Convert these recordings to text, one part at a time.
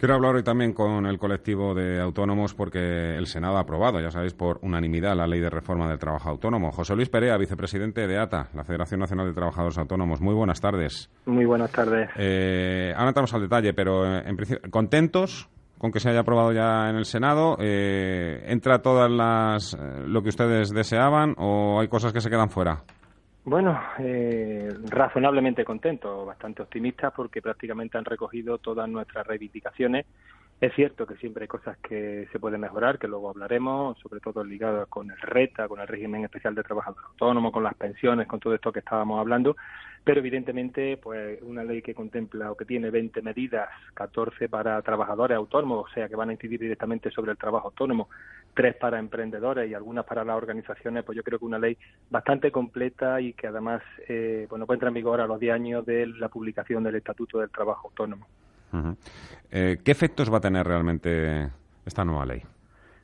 Quiero hablar hoy también con el colectivo de autónomos porque el Senado ha aprobado, ya sabéis, por unanimidad la ley de reforma del trabajo autónomo. José Luis Perea, vicepresidente de ATA, la Federación Nacional de Trabajadores Autónomos. Muy buenas tardes. Muy buenas tardes. Eh, ahora entramos al detalle, pero eh, en principio, ¿contentos con que se haya aprobado ya en el Senado? Eh, ¿Entra todas las lo que ustedes deseaban o hay cosas que se quedan fuera? Bueno, eh, razonablemente contento, bastante optimista porque prácticamente han recogido todas nuestras reivindicaciones. Es cierto que siempre hay cosas que se pueden mejorar, que luego hablaremos, sobre todo ligadas con el RETA, con el régimen especial de trabajador autónomo, con las pensiones, con todo esto que estábamos hablando, pero evidentemente pues una ley que contempla o que tiene 20 medidas, 14 para trabajadores autónomos, o sea que van a incidir directamente sobre el trabajo autónomo, tres para emprendedores y algunas para las organizaciones, pues yo creo que una ley bastante completa y que además eh, bueno entra en vigor a los 10 años de la publicación del Estatuto del Trabajo Autónomo. Eh, ¿Qué efectos va a tener realmente esta nueva ley?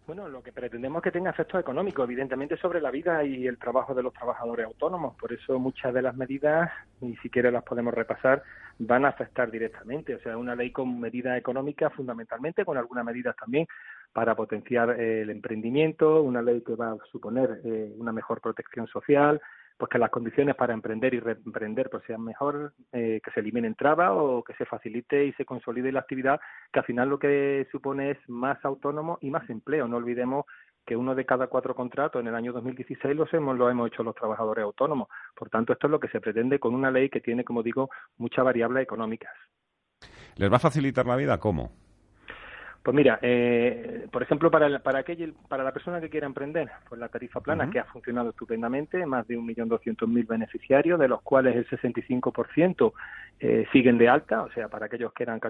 Bueno, lo que pretendemos es que tenga efectos económicos, evidentemente, sobre la vida y el trabajo de los trabajadores autónomos. Por eso muchas de las medidas, ni siquiera las podemos repasar, van a afectar directamente. O sea, una ley con medidas económicas, fundamentalmente, con algunas medidas también para potenciar eh, el emprendimiento, una ley que va a suponer eh, una mejor protección social, pues que las condiciones para emprender y reemprender pues sean mejor, eh, que se eliminen trabas o que se facilite y se consolide la actividad, que al final lo que supone es más autónomo y más empleo. No olvidemos que uno de cada cuatro contratos en el año 2016 los hemos, lo hemos hecho los trabajadores autónomos. Por tanto, esto es lo que se pretende con una ley que tiene, como digo, muchas variables económicas. ¿Les va a facilitar la vida? ¿Cómo? Pues mira, eh, por ejemplo, para, para, aquel, para la persona que quiera emprender, pues la tarifa plana, que ha funcionado estupendamente, más de 1.200.000 beneficiarios, de los cuales el 65% eh, siguen de alta, o sea, para aquellos que eran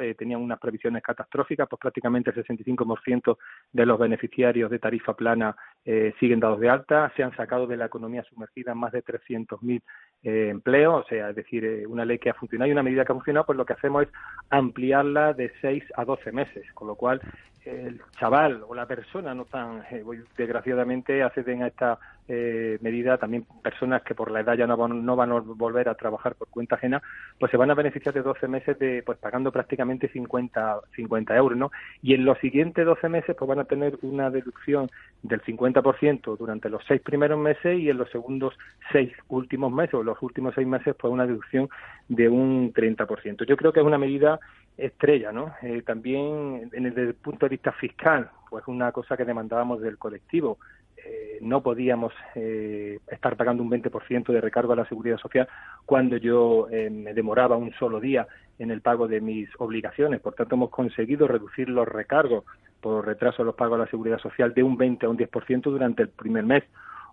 eh, tenían unas previsiones catastróficas, pues prácticamente el 65% de los beneficiarios de tarifa plana eh, siguen dados de alta, se han sacado de la economía sumergida más de 300.000 eh, empleos, o sea, es decir, eh, una ley que ha funcionado y una medida que ha funcionado, pues lo que hacemos es ampliarla de 6 a 12 meses, con lo cual el chaval o la persona no tan, eh, desgraciadamente, acceden a esta eh, medida también personas que por la edad ya no van, no van a volver a trabajar por cuenta ajena, pues se van a beneficiar de 12 meses de, pues pagando prácticamente 50, 50 euros, ¿no? Y en los siguientes 12 meses, pues van a tener una deducción del 50% durante los seis primeros meses y en los segundos seis últimos meses o los últimos seis meses, pues una deducción de un 30%. Yo creo que es una medida estrella, ¿no? Eh, también desde el punto de vista fiscal, pues una cosa que demandábamos del colectivo, eh, no podíamos eh, estar pagando un 20% de recargo a la seguridad social cuando yo eh, me demoraba un solo día en el pago de mis obligaciones. Por tanto, hemos conseguido reducir los recargos por retraso de los pagos a la seguridad social de un 20 a un 10% durante el primer mes.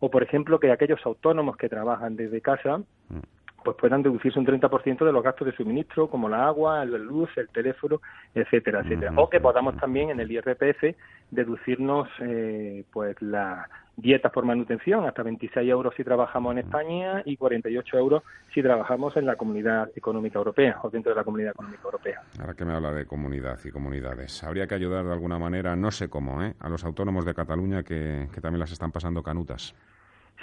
O, por ejemplo, que aquellos autónomos que trabajan desde casa mm pues puedan deducirse un 30% de los gastos de suministro, como la agua, la luz, el teléfono, etcétera, etcétera. O que podamos también en el IRPF deducirnos eh, pues las dietas por manutención, hasta 26 euros si trabajamos en España y 48 euros si trabajamos en la Comunidad Económica Europea o dentro de la Comunidad Económica Europea. Ahora que me habla de comunidad y comunidades, habría que ayudar de alguna manera, no sé cómo, ¿eh? a los autónomos de Cataluña que, que también las están pasando canutas.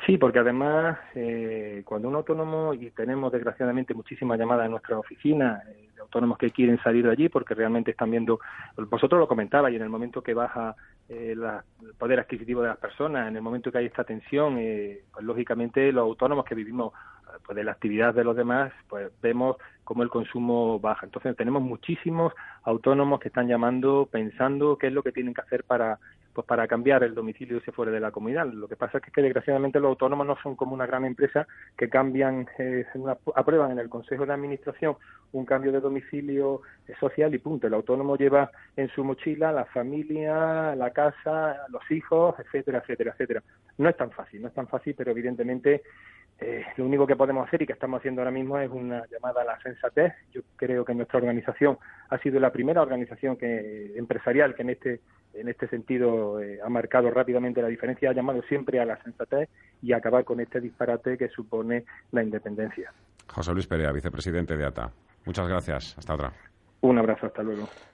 Sí, porque además eh, cuando un autónomo, y tenemos desgraciadamente muchísimas llamadas en nuestra oficina, eh, autónomos que quieren salir de allí porque realmente están viendo, vosotros lo comentabais, en el momento que baja eh, el poder adquisitivo de las personas, en el momento que hay esta tensión, eh, pues lógicamente los autónomos que vivimos pues de la actividad de los demás, pues vemos cómo el consumo baja. Entonces tenemos muchísimos autónomos que están llamando pensando qué es lo que tienen que hacer para pues para cambiar el domicilio si fuera de la comunidad. Lo que pasa es que, desgraciadamente los autónomos no son como una gran empresa que cambian, eh, aprueban en el Consejo de Administración un cambio de domicilio social y punto. El autónomo lleva en su mochila la familia, la casa, los hijos, etcétera, etcétera, etcétera. No es tan fácil, no es tan fácil, pero evidentemente eh, lo único que podemos hacer y que estamos haciendo ahora mismo es una llamada a la sensatez. Yo creo que nuestra organización ha sido la primera organización que, empresarial que en este en este sentido eh, ha marcado rápidamente la diferencia, ha llamado siempre a la sensatez y a acabar con este disparate que supone la independencia. José Luis Perea, vicepresidente de ATA. Muchas gracias. Hasta otra. Un abrazo. Hasta luego.